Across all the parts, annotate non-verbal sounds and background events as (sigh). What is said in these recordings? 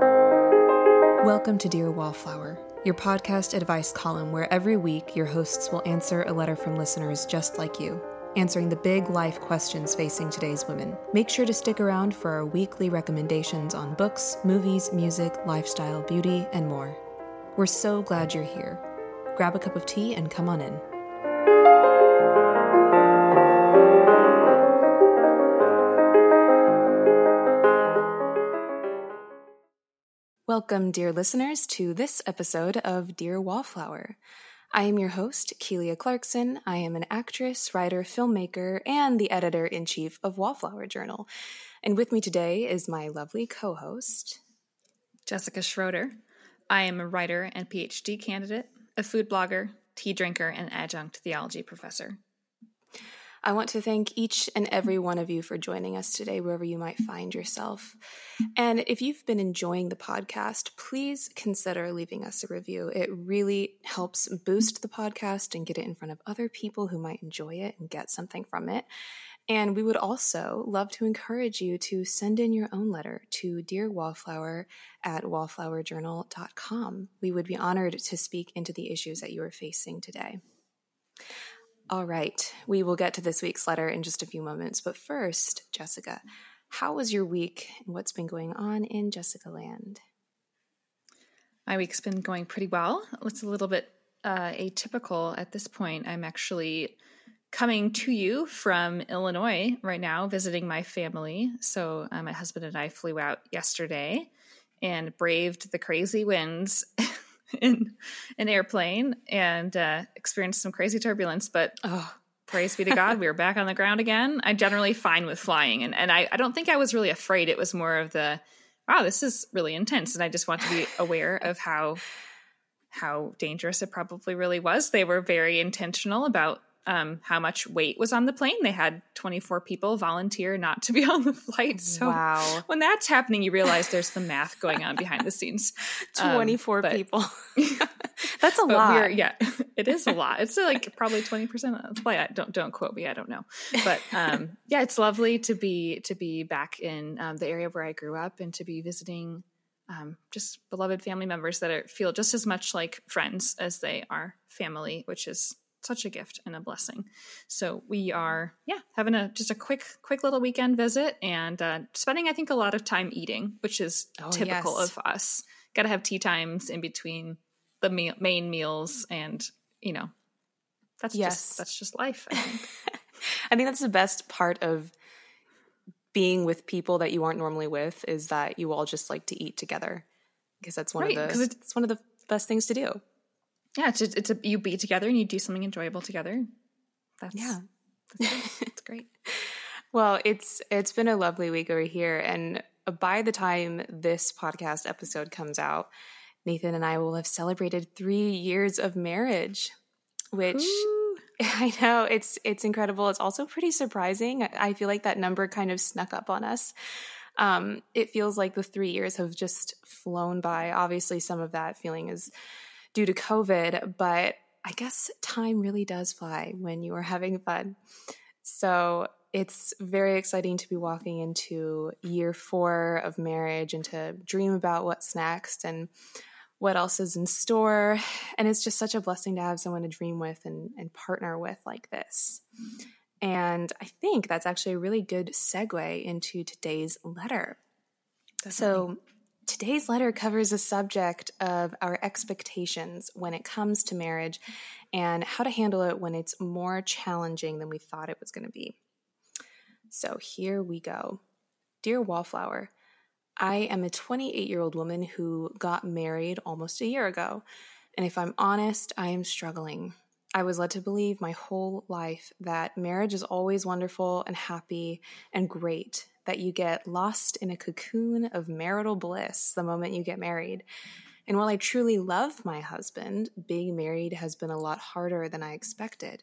Welcome to Dear Wallflower, your podcast advice column where every week your hosts will answer a letter from listeners just like you, answering the big life questions facing today's women. Make sure to stick around for our weekly recommendations on books, movies, music, lifestyle, beauty, and more. We're so glad you're here. Grab a cup of tea and come on in. Welcome, dear listeners, to this episode of Dear Wallflower. I am your host, Keelia Clarkson. I am an actress, writer, filmmaker, and the editor in chief of Wallflower Journal. And with me today is my lovely co host, Jessica Schroeder. I am a writer and PhD candidate, a food blogger, tea drinker, and adjunct theology professor. I want to thank each and every mm-hmm. one of you for joining us today, wherever you might find yourself. And if you've been enjoying the podcast, please consider leaving us a review. It really helps boost the podcast and get it in front of other people who might enjoy it and get something from it. And we would also love to encourage you to send in your own letter to Dear Wallflower at wallflowerjournal.com. We would be honored to speak into the issues that you are facing today. All right, we will get to this week's letter in just a few moments. But first, Jessica, how was your week and what's been going on in Jessica Land? My week's been going pretty well. It's a little bit uh, atypical at this point. I'm actually coming to you from Illinois right now, visiting my family. So, uh, my husband and I flew out yesterday and braved the crazy winds (laughs) (laughs) in an airplane and uh, experienced some crazy turbulence. But oh, praise be to (laughs) God, we were back on the ground again. I'm generally fine with flying, and and I, I don't think I was really afraid. It was more of the wow, this is really intense, and I just want to be (laughs) aware of how how dangerous it probably really was. They were very intentional about um, how much weight was on the plane. They had 24 people volunteer not to be (laughs) on the flight. So wow. when that's happening, you realize there's the math going on behind the scenes. (laughs) 24 um, but, people. (laughs) that's a lot. Yeah, it is a lot. It's like probably 20% of the flight. Don't don't quote me. I don't know. But um, yeah, it's lovely to be to be back in um, the area where I grew up and to be visiting um, just beloved family members that are, feel just as much like friends as they are family, which is such a gift and a blessing. So we are, yeah, having a just a quick, quick little weekend visit and uh, spending, I think, a lot of time eating, which is oh, typical yes. of us. Got to have tea times in between the main meals, and you know, that's yes. just that's just life. I think. (laughs) I think that's the best part of being with people that you aren't normally with is that you all just like to eat together because that's one right, of the it's one of the best things to do yeah, it's just, it's a you be together and you do something enjoyable together. That's yeah, that's, that's great. (laughs) well, it's it's been a lovely week over here, and by the time this podcast episode comes out, Nathan and I will have celebrated three years of marriage, which. Ooh. (laughs) I know it's it's incredible. It's also pretty surprising. I feel like that number kind of snuck up on us. Um, it feels like the three years have just flown by. Obviously, some of that feeling is due to COVID, but I guess time really does fly when you are having fun. So it's very exciting to be walking into year four of marriage and to dream about what's next and what else is in store. And it's just such a blessing to have someone to dream with and, and partner with like this. And I think that's actually a really good segue into today's letter. Definitely. So, Today's letter covers a subject of our expectations when it comes to marriage and how to handle it when it's more challenging than we thought it was going to be. So here we go. Dear Wallflower, I am a 28 year old woman who got married almost a year ago. And if I'm honest, I am struggling. I was led to believe my whole life that marriage is always wonderful and happy and great, that you get lost in a cocoon of marital bliss the moment you get married. And while I truly love my husband, being married has been a lot harder than I expected.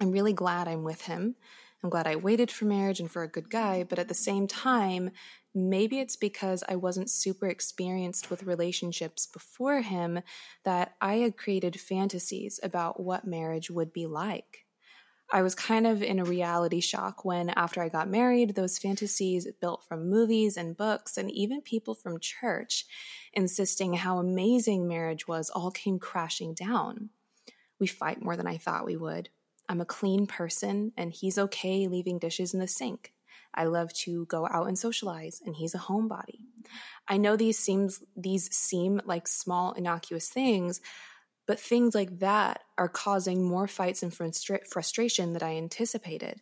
I'm really glad I'm with him. I'm glad I waited for marriage and for a good guy, but at the same time, maybe it's because I wasn't super experienced with relationships before him that I had created fantasies about what marriage would be like. I was kind of in a reality shock when, after I got married, those fantasies built from movies and books and even people from church insisting how amazing marriage was all came crashing down. We fight more than I thought we would. I'm a clean person, and he's okay leaving dishes in the sink. I love to go out and socialize, and he's a homebody. I know these seems these seem like small innocuous things, but things like that are causing more fights and frustra- frustration than I anticipated.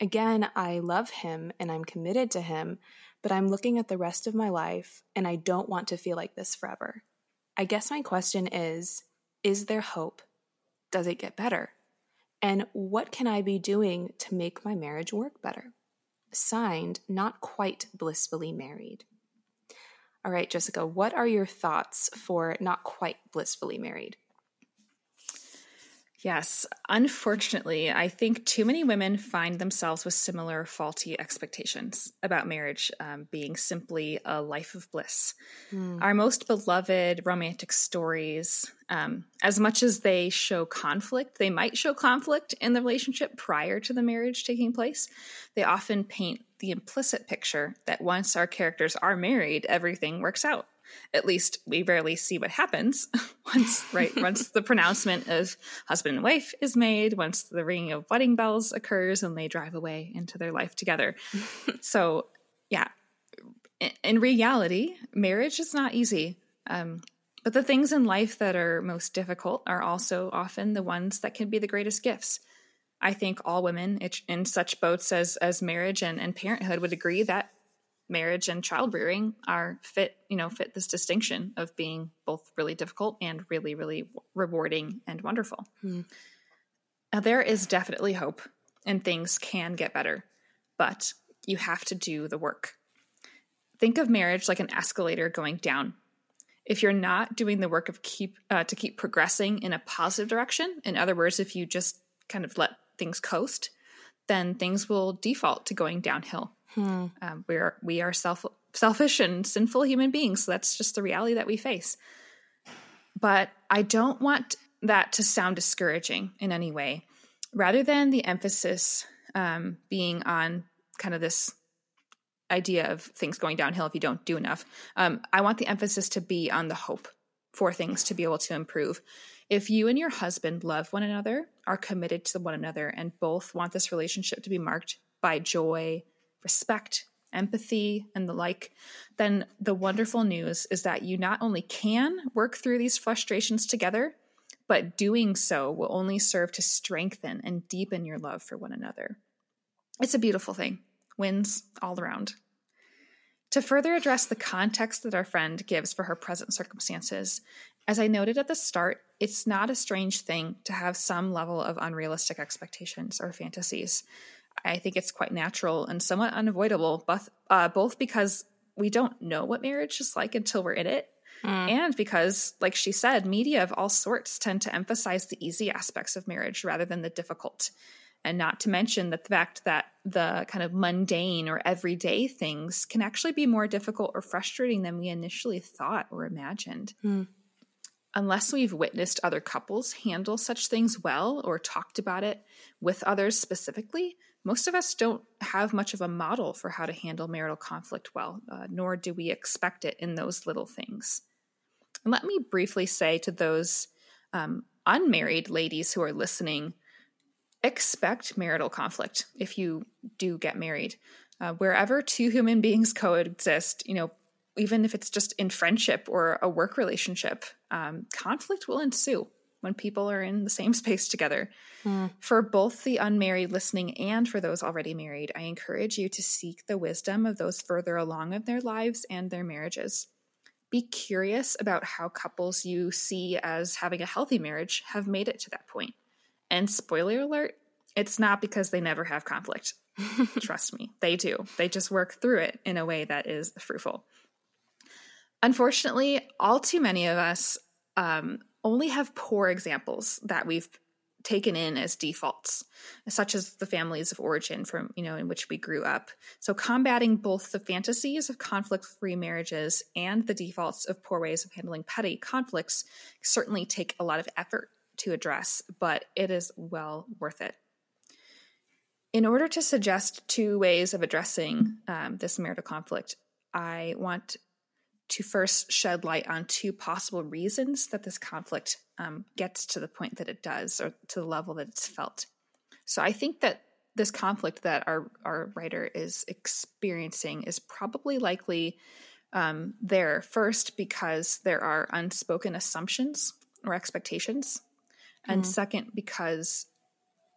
Again, I love him and I'm committed to him, but I'm looking at the rest of my life and I don't want to feel like this forever. I guess my question is Is there hope? Does it get better? And what can I be doing to make my marriage work better? Signed, not quite blissfully married. All right, Jessica, what are your thoughts for not quite blissfully married? Yes. Unfortunately, I think too many women find themselves with similar faulty expectations about marriage um, being simply a life of bliss. Mm. Our most beloved romantic stories, um, as much as they show conflict, they might show conflict in the relationship prior to the marriage taking place. They often paint the implicit picture that once our characters are married, everything works out at least we rarely see what happens (laughs) once right once the pronouncement of husband and wife is made once the ringing of wedding bells occurs and they drive away into their life together. (laughs) So yeah in reality marriage is not easy um, but the things in life that are most difficult are also often the ones that can be the greatest gifts. I think all women in such boats as as marriage and, and parenthood would agree that marriage and child rearing are fit you know fit this distinction of being both really difficult and really really rewarding and wonderful. Hmm. now there is definitely hope and things can get better but you have to do the work. Think of marriage like an escalator going down. If you're not doing the work of keep uh, to keep progressing in a positive direction in other words if you just kind of let things coast then things will default to going downhill Hmm. Um, we are we are self selfish and sinful human beings. So that's just the reality that we face. But I don't want that to sound discouraging in any way. Rather than the emphasis um, being on kind of this idea of things going downhill if you don't do enough, um, I want the emphasis to be on the hope for things to be able to improve. If you and your husband love one another, are committed to one another, and both want this relationship to be marked by joy, respect, empathy, and the like, then the wonderful news is that you not only can work through these frustrations together, but doing so will only serve to strengthen and deepen your love for one another. It's a beautiful thing. Wins all around. To further address the context that our friend gives for her present circumstances, as I noted at the start, it's not a strange thing to have some level of unrealistic expectations or fantasies. I think it's quite natural and somewhat unavoidable, both, uh, both because we don't know what marriage is like until we're in it. Mm. And because, like she said, media of all sorts tend to emphasize the easy aspects of marriage rather than the difficult. And not to mention the fact that the kind of mundane or everyday things can actually be more difficult or frustrating than we initially thought or imagined. Mm. Unless we've witnessed other couples handle such things well or talked about it with others specifically, most of us don't have much of a model for how to handle marital conflict well, uh, nor do we expect it in those little things. And let me briefly say to those um, unmarried ladies who are listening expect marital conflict if you do get married. Uh, wherever two human beings (laughs) coexist, you know, even if it's just in friendship or a work relationship, um, conflict will ensue when people are in the same (laughs) space together. Mm. For both the unmarried listening and for those already married, I encourage you to seek the wisdom of those further along in their lives and their marriages. Be curious about how couples you see as having a healthy marriage have made it to that point. And spoiler alert, it's not because they never have conflict. (laughs) Trust me, they do. They just work through it in a way that is fruitful. Unfortunately, all too many of us um, only have poor examples that we've taken in as defaults such as the families of origin from you know in which we grew up. So combating both the fantasies of conflict free marriages and the defaults of poor ways of handling petty conflicts certainly take a lot of effort to address but it is well worth it. In order to suggest two ways of addressing um, this marital conflict, I want to first shed light on two possible reasons that this conflict um, gets to the point that it does or to the level that it's felt. So I think that this conflict that our, our writer is experiencing is probably likely um, there first because there are unspoken assumptions or expectations, and mm-hmm. second because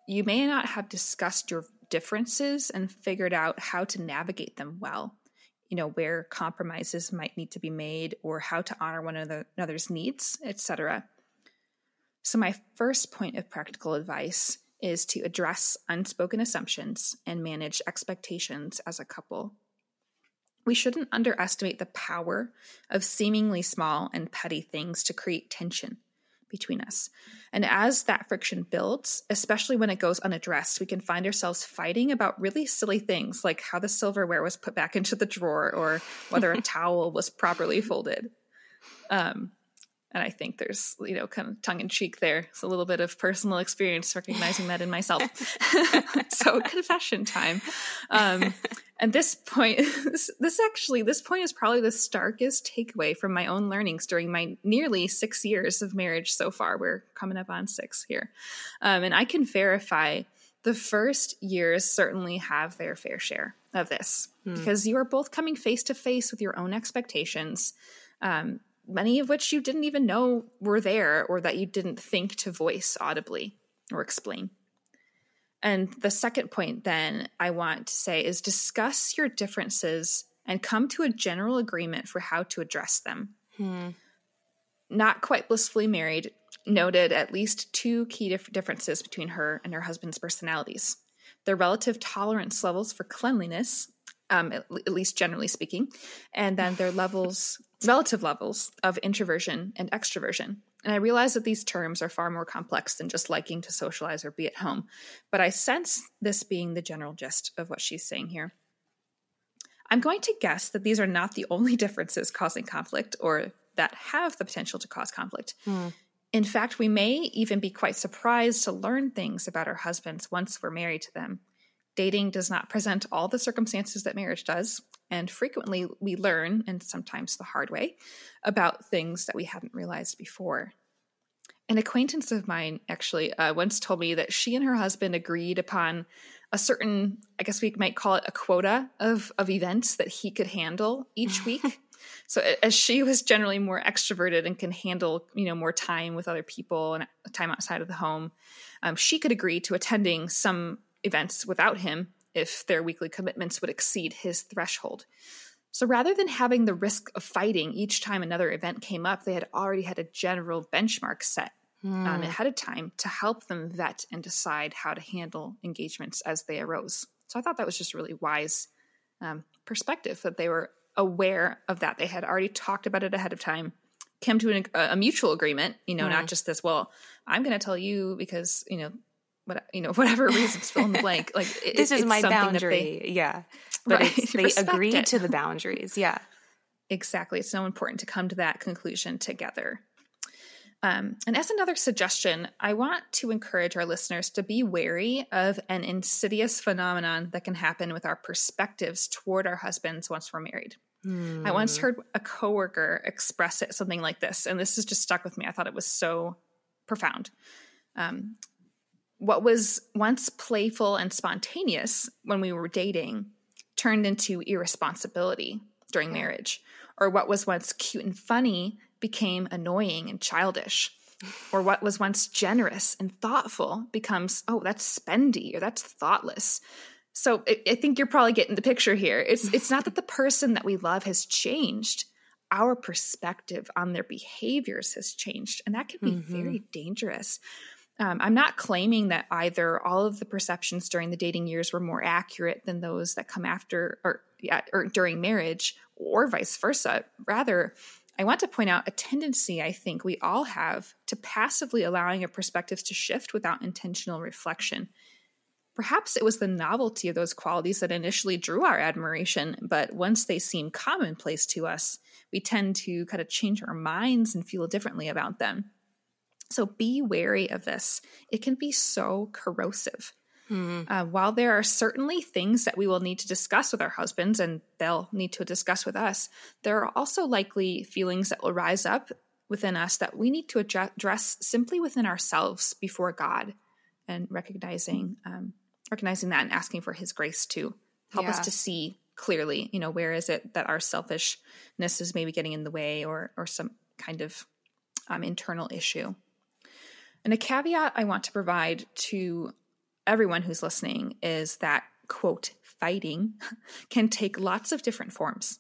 you may not have discussed your differences and figured out how to navigate them well. You know, where compromises might need to be made or how to honor one another's needs, etc. So, my first point of practical advice is to address unspoken assumptions and manage expectations as a couple. We shouldn't underestimate the power of seemingly small and petty things to create tension between us. And as that friction builds, especially when it goes unaddressed, we can find ourselves fighting about really silly things like how the silverware was put back (laughs) into the drawer or whether a towel was properly folded. Um, and I think there's, you know, kind of tongue in cheek there. It's a little bit of personal experience recognizing that in myself. (laughs) so confession time. Um, and this point, this, this, actually, this point is probably the starkest takeaway from my own learnings during my nearly six years of marriage so far. We're coming up on six here. Um, and I can verify the first years certainly have their fair share of this hmm. because you are both coming face to face with your own expectations. Um, many of which you didn't even know were there or that you didn't think to voice audibly or explain. And the second point, then, I want to say is discuss your differences and come to a general agreement for how to address them. Hmm. Not quite blissfully married noted at least two key dif- differences between her and her husband's personalities their relative tolerance levels for cleanliness um, at, at, least generally speaking, and then their levels, relative levels of introversion and extroversion. And I realize that these terms are far more complex than just liking to socialize or be at home, but I sense this being the general gist of what she's saying here. I'm going to guess that these are not the only (laughs) differences causing conflict or that have the potential to cause conflict. Hmm. In fact, we may even be quite surprised to learn things about our husbands once we're married to them Dating does not present all the circumstances that marriage does, and frequently we learn, and sometimes the hard way, about things that we hadn't realized before. An acquaintance of mine actually uh, once told me that she and her husband agreed upon a certain, I guess we might call it a quota of, of events that he could handle each (laughs) week. so as she was generally more extroverted and can handle, you know, more time with other people and time outside of the home, um, she could agree to attending some events without him if their weekly commitments would exceed his threshold. So rather than having the risk of fighting each time another event came up, they had already had a general benchmark set mm. um, ahead of time to help them vet and decide how to handle engagements as they arose. So I thought that was just really wise um, perspective that they were aware of that. They had already talked about it ahead of time, came to an, a, a mutual agreement, you know, mm. not just this, well, I'm going to tell you because, you know, what you know (laughs) whatever reasons fill in the blank. Like (laughs) it, this is my boundary. they, yeah. (laughs) But right, they agree it. to the boundaries. Yeah. Exactly. It's so important to come to that conclusion together. Um, and as another suggestion i want to encourage our listeners to be wary of an insidious phenomenon that can happen with our perspectives toward our husbands once we're married. I once hmm. heard a coworker express it something like this and this has just stuck with me. I thought it was so profound. Um, what was once playful and spontaneous when we were dating turned into irresponsibility during marriage, or what was once cute and funny became annoying and childish, (laughs) or what was once generous and thoughtful becomes, oh, that's spendy or that's thoughtless. So I, I think you're probably getting the picture here. It's it's not that the person that we love has changed. Our perspective on their behaviors has changed, and that can be mm-hmm. very dangerous. Um, I'm not claiming that either all of the perceptions during the dating years were more accurate than those that come after or, yeah, or during marriage or vice versa. Rather, I want to point out a tendency I think we all have to passively allowing our perspectives to shift without intentional reflection. Perhaps it was the novelty of those qualities that initially drew our admiration, but once they seem commonplace to us, we tend to kind of change our minds and feel differently about them. So be wary of this. It can be so corrosive. Mm-hmm. Uh, while there are certainly things that we will need to discuss with our husbands and they'll need to discuss with us, there are also likely feelings that will rise up within us that we need to address simply within ourselves before God and recognizing um, recognizing that and asking for his grace to help yeah. us to see clearly you know where is it that our selfishness is maybe getting in the way or or some kind of um, internal issue and a caveat i want to provide to everyone who's listening is that quote fighting (laughs) can take lots of different forms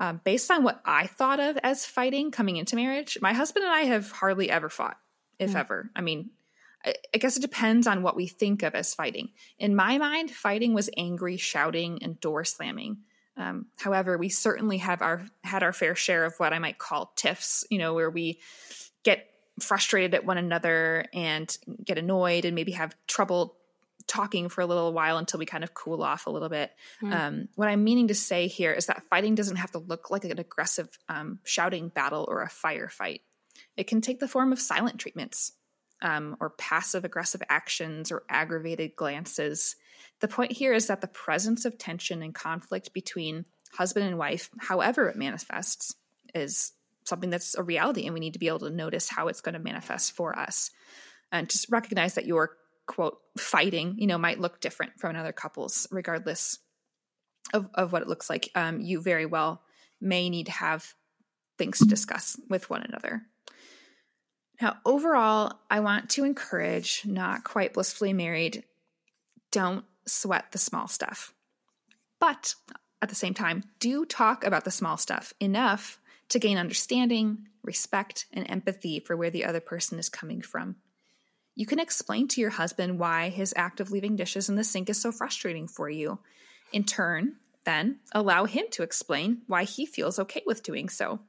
um, based on what i thought of as fighting coming into marriage my husband and i have hardly ever fought if mm. ever i mean I guess it depends on what we think of as fighting. In my mind, fighting was angry, shouting, and door slamming. Um, however, we certainly have our had our fair share of what I might call tiffs. You know, where we get frustrated at one another and get annoyed and maybe have trouble talking for a little while until we kind of cool off a little bit. Mm. Um, what I'm meaning to say here is that fighting doesn't have to look like an aggressive um, shouting battle or a firefight. It can take the form of silent treatments um, or passive aggressive actions or aggravated glances. The point here is that the presence of tension and conflict between husband and wife, however it manifests, is something that's a reality, and we need to be able to notice how it's going to manifest for us. And just recognize that your quote fighting, you know, might look different from another couple's, regardless of, of what it looks like. Um, you very well may need to have things to discuss with one another. Now, overall, I want to encourage not quite blissfully married, don't sweat the small stuff. But at the same time, do talk about the small stuff enough to gain understanding, respect, and empathy for where the other person is coming from. You can explain to your husband why his act of leaving dishes in the sink is so frustrating for you. In turn, then allow him to explain why he feels okay with doing so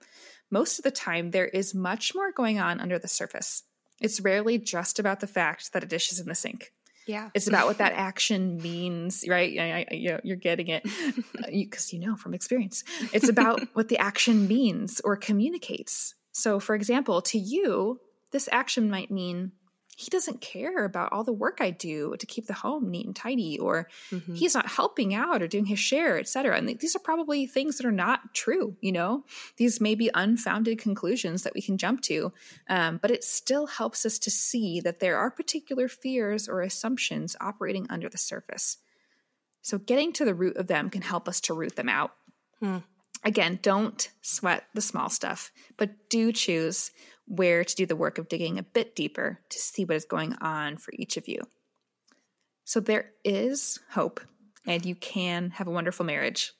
most of the time there is much more going on under the surface. It's rarely just about the fact that a dish is in the sink. Yeah. It's about what that (laughs) action means, right? I, I, you're getting it uh, because you know from experience. It's about (laughs) what the action means or communicates. So, for example, to you, this action might mean he doesn't care about all the work I do to keep the home neat and tidy, or mm-hmm. he's not helping out or doing his share, etc. And these are probably things that are not true. You know, these may be unfounded conclusions that we can jump to, um, but it still helps us to see that there are particular fears or assumptions operating under the surface. So, getting to the root of them can help us to root them out. Hmm. Again, don't sweat the small stuff, but do choose where to do the work of digging a bit deeper to see what is going on for each of you. So there is hope, and you can have a wonderful marriage.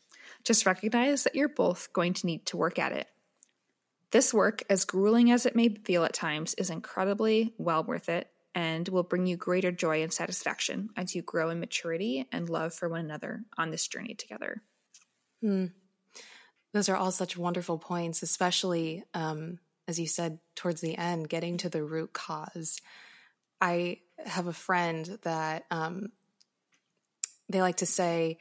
Just recognize that you're both going to need to work at it. This work, as grueling as it may feel at times, is incredibly well worth it and will bring you greater joy and satisfaction as you grow in maturity and love for one another on this journey together. Hmm. Those are all such wonderful points, especially um, as you said towards the end, getting to the root cause. I have a friend that um, they like to say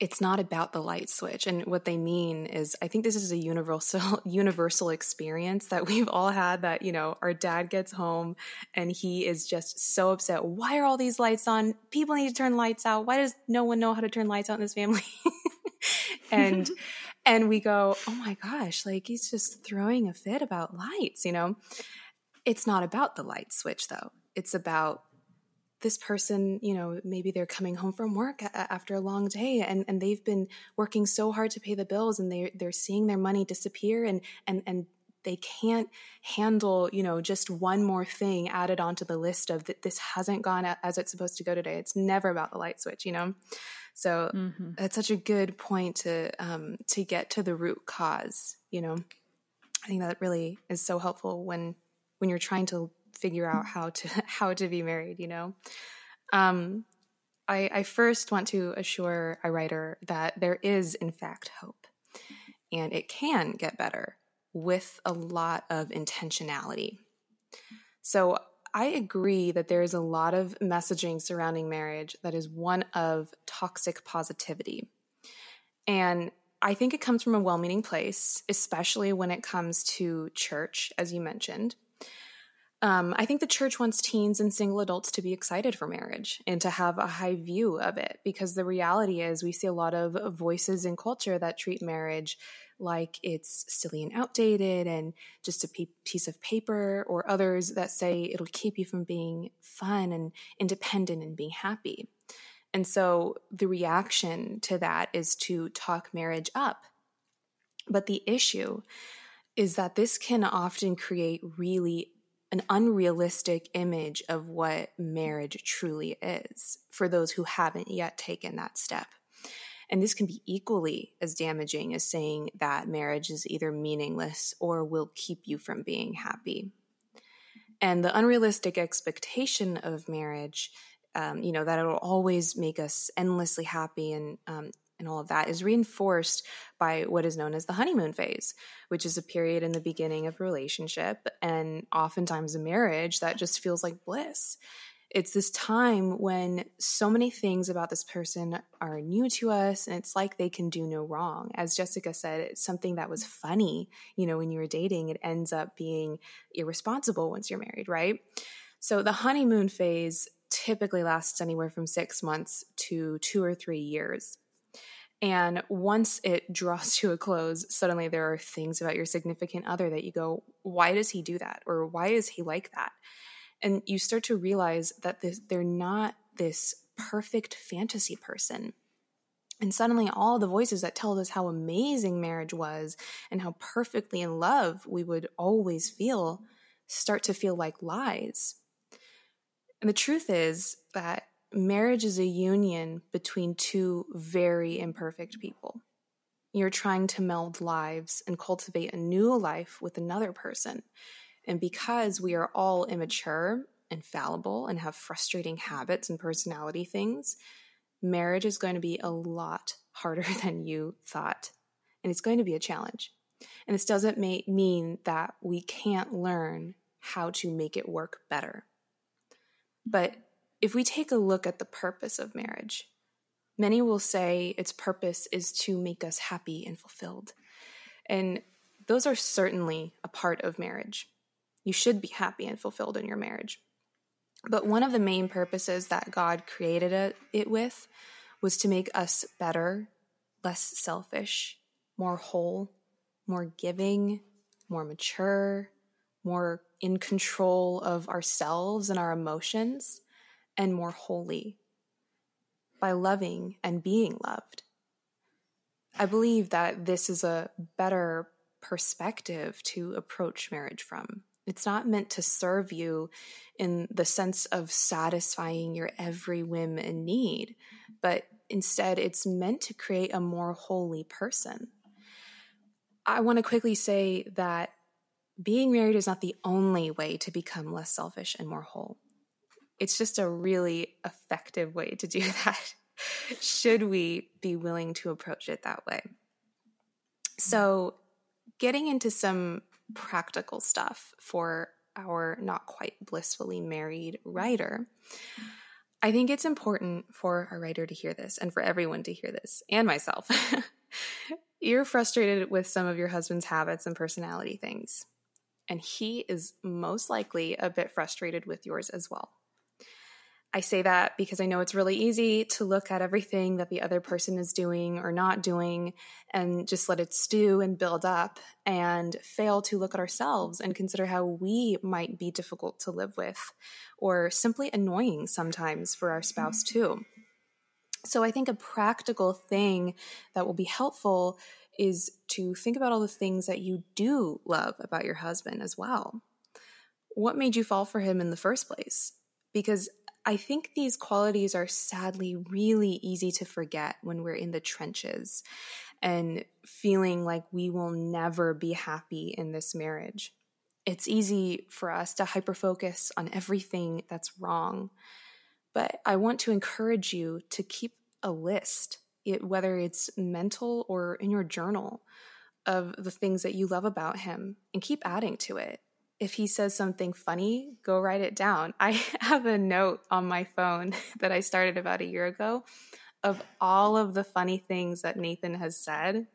it's not about the light switch, and what they mean is, I think this is a universal (laughs) universal experience that we've all had. That you know, our dad gets home and he is just so upset. Why are all these lights on? People need to turn lights out. Why does no one know how to turn lights out in this family? (laughs) and (laughs) and we go, oh my gosh, like he's just throwing a fit about lights, you know? It's not about the light switch though. It's about this person, you know, maybe they're coming home from work a- after a long day and, and they've been working so hard to pay the bills and they they're seeing their money disappear and and and they can't handle, you know, just one more thing added onto the list of that this hasn't gone as it's supposed to go today. It's never about the light switch, you know. So mm-hmm. that's such a good point to um, to get to the root cause. You know, I think that really is so helpful when when you're trying to figure out how to (laughs) how to be married. You know, um, I, I first want to assure a writer that there is in fact hope, and it can get better with a lot of intentionality. So I agree that there is a lot of messaging surrounding marriage that is one of toxic positivity. And I think it comes from a well meaning place, especially when it comes to church, as you mentioned. Um, I think the church wants teens and single adults to be excited for marriage and to have a high view of it because the reality is we see a lot of voices in culture that treat marriage like it's silly and outdated and just a piece of paper, or others that say it'll keep you from being fun and independent and being happy. And so the reaction to that is to talk marriage up. But the issue is that this can often create really an unrealistic image of what marriage truly is for those who haven't yet taken that step. And this can be equally as damaging as saying that marriage is either meaningless or will keep you from being happy. And the unrealistic expectation of marriage, um, you know, that it will always make us endlessly happy and um, and all of that is reinforced by what is known as the honeymoon phase, which is a period in the beginning of a relationship and oftentimes a marriage that just feels like bliss. It's this time when so many things about this person are new to us, and it's like they can do no wrong. As Jessica said, it's something that was funny, you know, when you were dating, it ends up being irresponsible once you're married, right? So the honeymoon phase typically lasts anywhere from six months to two or three years. And once it (laughs) draws to a close, suddenly there are things about your significant other that you go, why does he do that? Or why is he like that? And you start to realize that this, they're not this perfect fantasy person. And suddenly, all the voices that tell us how amazing marriage was and how perfectly in love we would always feel start to feel like lies. And the truth is that marriage is a union between two very imperfect people. You're trying to meld lives and cultivate a new life with another person. And because we are all immature and fallible and have frustrating habits and personality things, marriage is going to be a lot harder (laughs) than you thought. And it's going to be a challenge. And this doesn't make, mean that we can't learn how to make it work better. But if we take a look at the purpose of marriage, many will say its purpose is to make us happy and fulfilled. And those are certainly a part of marriage. You should be happy and fulfilled in your marriage. But one of the main purposes that God created it with was to make us better, less selfish, more whole, more giving, more mature, more in control of ourselves and our emotions, and more holy by loving and being loved. I believe that this is a better perspective to approach marriage from. It's not meant to serve you in the sense of satisfying your every whim and need, but instead it's meant to create a more holy person. I want to quickly say that being married is not the only way to become less selfish and more whole. It's just a really effective way to do (laughs) that. Should we be willing to approach it that way? So, getting into some practical stuff for our not quite blissfully married writer. I think it's important for a writer to hear this and for everyone to hear this, and myself. (laughs) You're frustrated with some of your husband's habits and personality things, and he is most likely a bit frustrated with yours as well. I say that because I know it's really easy to look at everything that the other person is doing or not doing and just let it stew and build up and fail to look at ourselves and consider how we might be difficult to live with or simply annoying sometimes for our spouse mm-hmm. too. So I think a practical thing that will be helpful is to think about all the things that you do love about your husband as well. What made you fall for him in the first place? Because I think these qualities are sadly really easy to forget when we're in the trenches and feeling like we will never be happy in this marriage. It's easy for us to hyperfocus on everything that's wrong. But I want to encourage you to keep a list, it, whether it's mental or in your journal, of the things that you love about him and keep adding to it if he says something funny, go write it down. I (laughs) have a note on my phone (laughs) that I started about a year ago of all of the funny things that Nathan has said.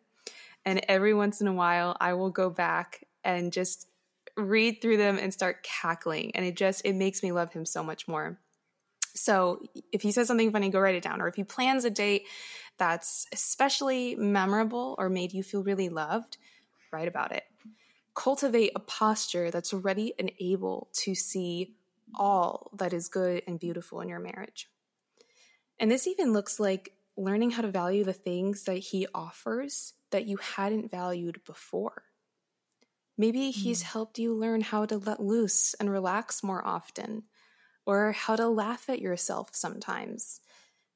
And every once in a while, I will go back and just read through them and start cackling. And it just, it makes me love him so much more. So if he says something funny, go write it down. Or if he plans a date that's especially memorable or made you feel really loved, write about it. Cultivate a posture that's ready and able to see all that is good and beautiful in your marriage. And this even looks like learning how to value the things that he offers that you hadn't valued before. Maybe he's mm. helped you learn how to let loose and relax more often, or how to laugh at yourself sometimes.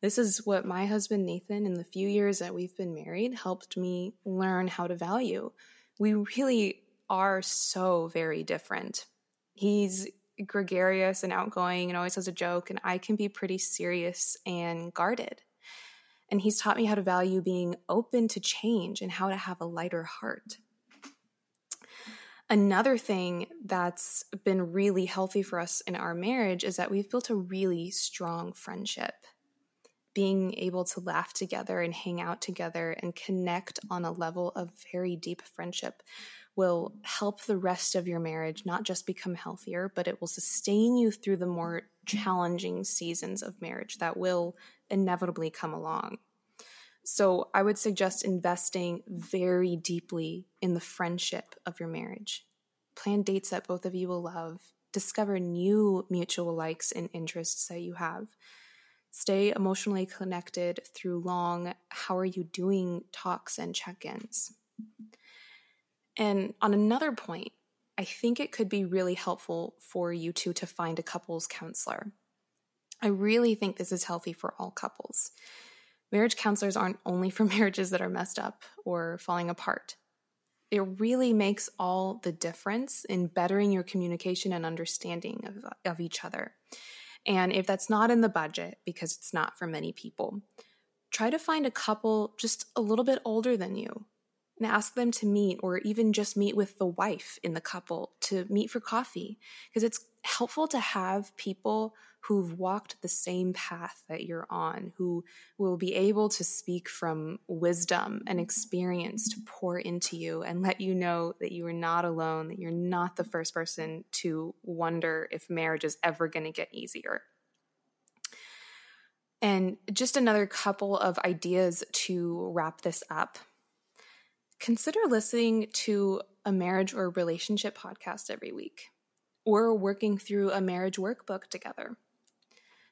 This is what my husband Nathan, in the few years that we've been married, helped me learn how to value. We really are so very different. He's gregarious and outgoing and always has a joke, and I can be pretty serious and guarded. And he's taught me how to value being open to change and how to have a lighter heart. Another thing that's been really healthy for us in our marriage is that we've built a really strong friendship. Being able to laugh together and hang out together and connect on a level of very deep friendship will help the rest of your marriage not just become healthier, but it will sustain you through the more challenging seasons of marriage that will inevitably come along. So, I would suggest investing very deeply in the friendship of your marriage. Plan dates that both of you will love. Discover new mutual likes and interests that you have. Stay emotionally connected through long, how are you doing talks and check ins. And on another point, I think it could be really helpful for you two to find a couples counselor. I really think this is healthy for all couples. Marriage counselors aren't only for (laughs) marriages that are messed up or falling apart. It really makes all the difference in bettering your communication and understanding of, of each other. And if that's not in the budget, because it's not for many people, try to find a couple just a little bit older than you and ask them to meet or even just meet with the wife in the couple to meet for coffee. Because it's helpful to have people who've walked the same path that you're on who will be able to speak from wisdom and experience to pour into you and let you know that you are not alone that you're not the first person to wonder if marriage is ever going to get easier. And just another couple of ideas to wrap this up consider listening to a marriage or relationship podcast every week or working through a marriage workbook together.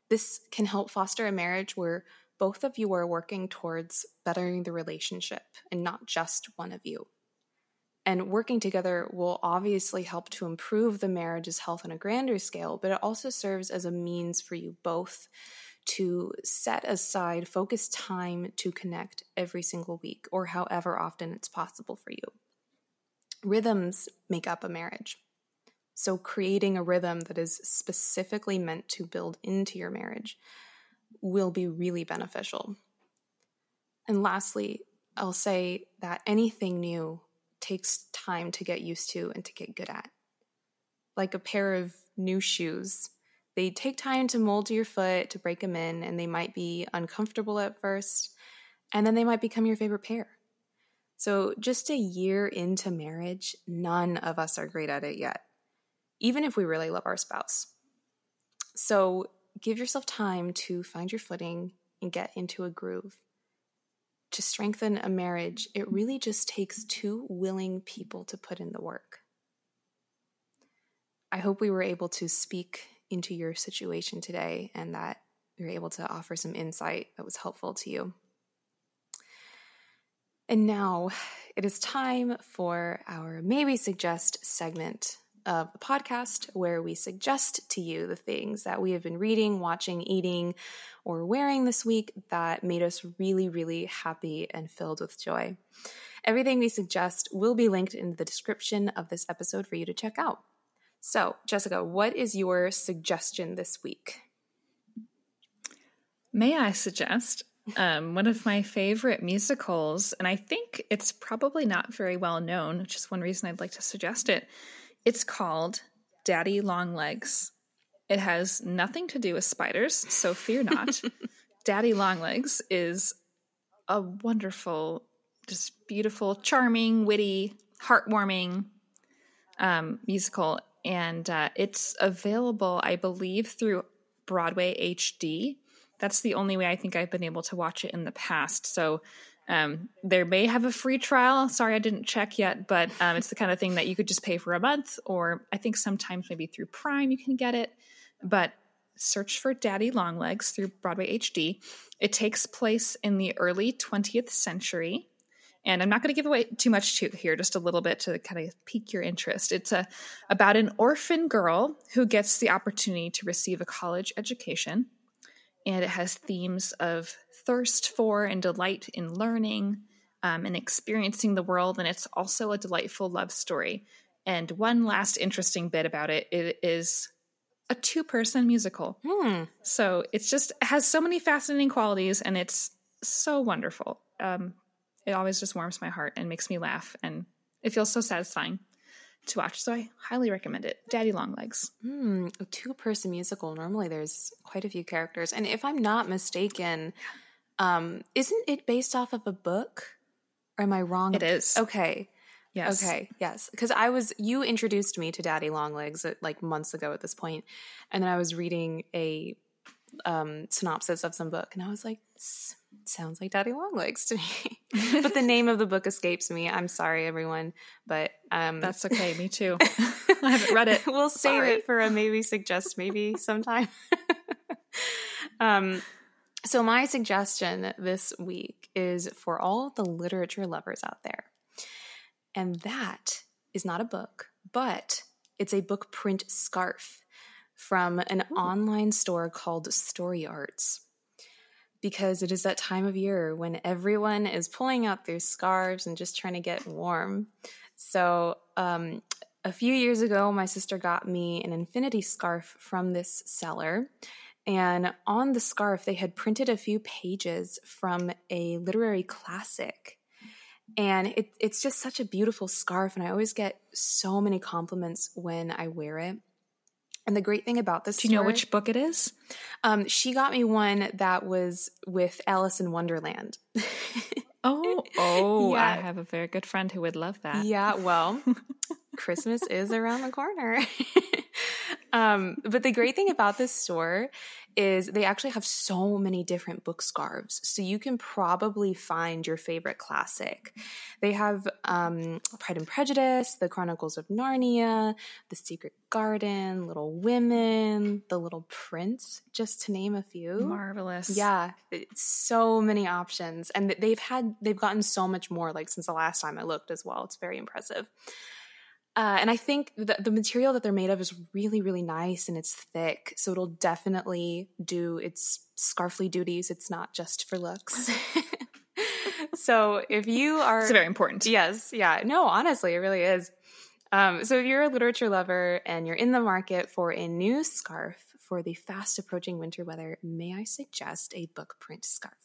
This can help foster a marriage where both of you are working towards bettering the relationship and not just one of you. And working together will obviously help to improve the marriage's health on a grander scale, but it also serves as a means for you both to set aside focused time to connect every single week or however often it's possible for you. Rhythms make up a marriage. So, creating a rhythm that is specifically meant to build into your marriage will be really beneficial. And lastly, I'll say that anything new takes time to get used to and to get good at. Like a pair of new shoes they take time to mold your foot, to break them in, and they might be uncomfortable at first, and then they might become your favorite pair. So, just a year into marriage, none of us are great at it yet, even if we really love our spouse. So, give yourself time to find your footing and get into a groove. To strengthen a marriage, it really just takes two willing people to put in the work. I hope we were able to speak into your situation today and that you're able to offer some insight that was helpful to you. And now it is time for our maybe suggest segment of the podcast where we suggest to you the things that we have been reading, watching, eating, or wearing this week that made us really, really happy and filled with joy. Everything we suggest will be linked in the description of this episode for you to check out. So, Jessica, what is your suggestion this week? May I suggest um, one of my favorite musicals, and I think it's probably not very well known, which is one reason I'd like to suggest it. It's called Daddy Long Legs. It has nothing to do with spiders, so fear not. (laughs) Daddy Long Legs is a wonderful, just beautiful, charming, witty, heartwarming um, musical, and uh, it's available, I believe, through Broadway HD. That's the only way I think I've been able to watch it in the past. So um, there may have a free trial. Sorry, I didn't check yet, but um, it's the kind of thing that you could just pay for a month, or I think sometimes maybe through Prime you can get it. But search for Daddy Long Legs through Broadway HD. It takes place in the early 20th century. And I'm not going to give away too much to here, just a little bit to kind of pique your interest. It's a, about an orphan girl who gets the opportunity to receive a college education. And it has themes of thirst for and delight in learning um, and experiencing the world. And it's also a delightful love story. And one last interesting bit about it, it is a two person musical. Hmm. So it's just it has so many fascinating qualities and it's so wonderful. Um, it always just warms my heart and makes me laugh and it feels so satisfying to watch. So I highly recommend it. Daddy Long Legs. Hmm. A two person musical. Normally there's quite a few characters. And if I'm not mistaken, um, isn't it based off of a book? Or am I wrong? It is. Okay. Yes. Okay, yes. Because I was, you introduced me to Daddy Long Legs at, like months ago at this point, and then I was reading a um, synopsis of some book, and I was like, sounds like Daddy Long Legs to me. (laughs) but the name of the book escapes me. I'm sorry, everyone, but um, that's okay. Me too. (laughs) I haven't read it. we'll save Sorry. it for a maybe suggest maybe sometime. (laughs) um, so my suggestion this week is for all the literature lovers out there. And that is not a book, but it's a book print scarf from an Ooh. online store called Storiarts. Because it is that time of year when everyone is pulling out their scarves and just trying to get warm. So, um, a few years ago, my sister got me an infinity scarf from this seller. And on the scarf, they had printed a few pages from a literary classic and it, it's just such a beautiful scarf and i always get so many compliments when i wear it and the great thing about this Do you know which book it is? um, she got me one that was with alice in wonderland (laughs) Oh, oh, Yeah. I have a very good friend who would love that. yeah well (laughs) christmas is around the corner (laughs) um, but the great thing about this store is they actually have so many different book scarves so you can probably find your favorite classic they have um, pride and prejudice the chronicles of narnia the secret garden little women the little prince just to name a few Marvelous. yeah, so many options, and they've had they've gotten so much more like since the last time I looked as well. It's very impressive. Uh, and I think the, the material that they're made of is really, really nice and it's thick. So it'll definitely do its scarfly duties. It's not just for looks. (laughs) so if you are. It's very important. Yes, yeah. No, honestly, it really is. Um, so if you're a literature lover and you're in the market for a new scarf for the fast approaching winter weather, may I suggest a book print scarf?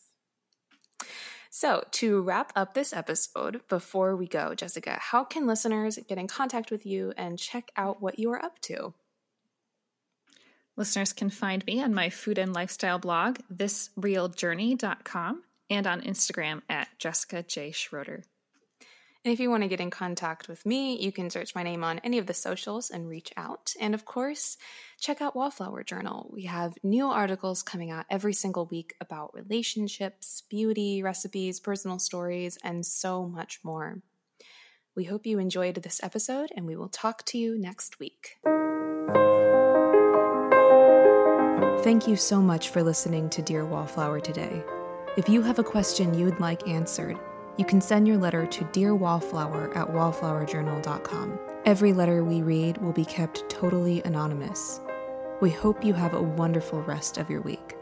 So, to wrap up this episode, before we go, Jessica, how can listeners get in contact with you and check out what you are up to? Listeners can find me on my food and lifestyle blog, thisrealjourney.com, and on Instagram at Jessica J. Schroeder. And if you want to get in contact with me, you can search my name on any of the socials and reach out. And of course, check out Wallflower Journal. We have new articles coming out every single week about relationships, beauty, recipes, personal stories, and so much more. We hope you enjoyed this episode, and we will talk to you next week. Thank you so much for listening to Dear Wallflower today. If you have a question you'd like answered, you can send your letter to Dear Wallflower at wallflowerjournal.com. Every letter we read will be kept totally anonymous. We hope you have a wonderful rest of your week.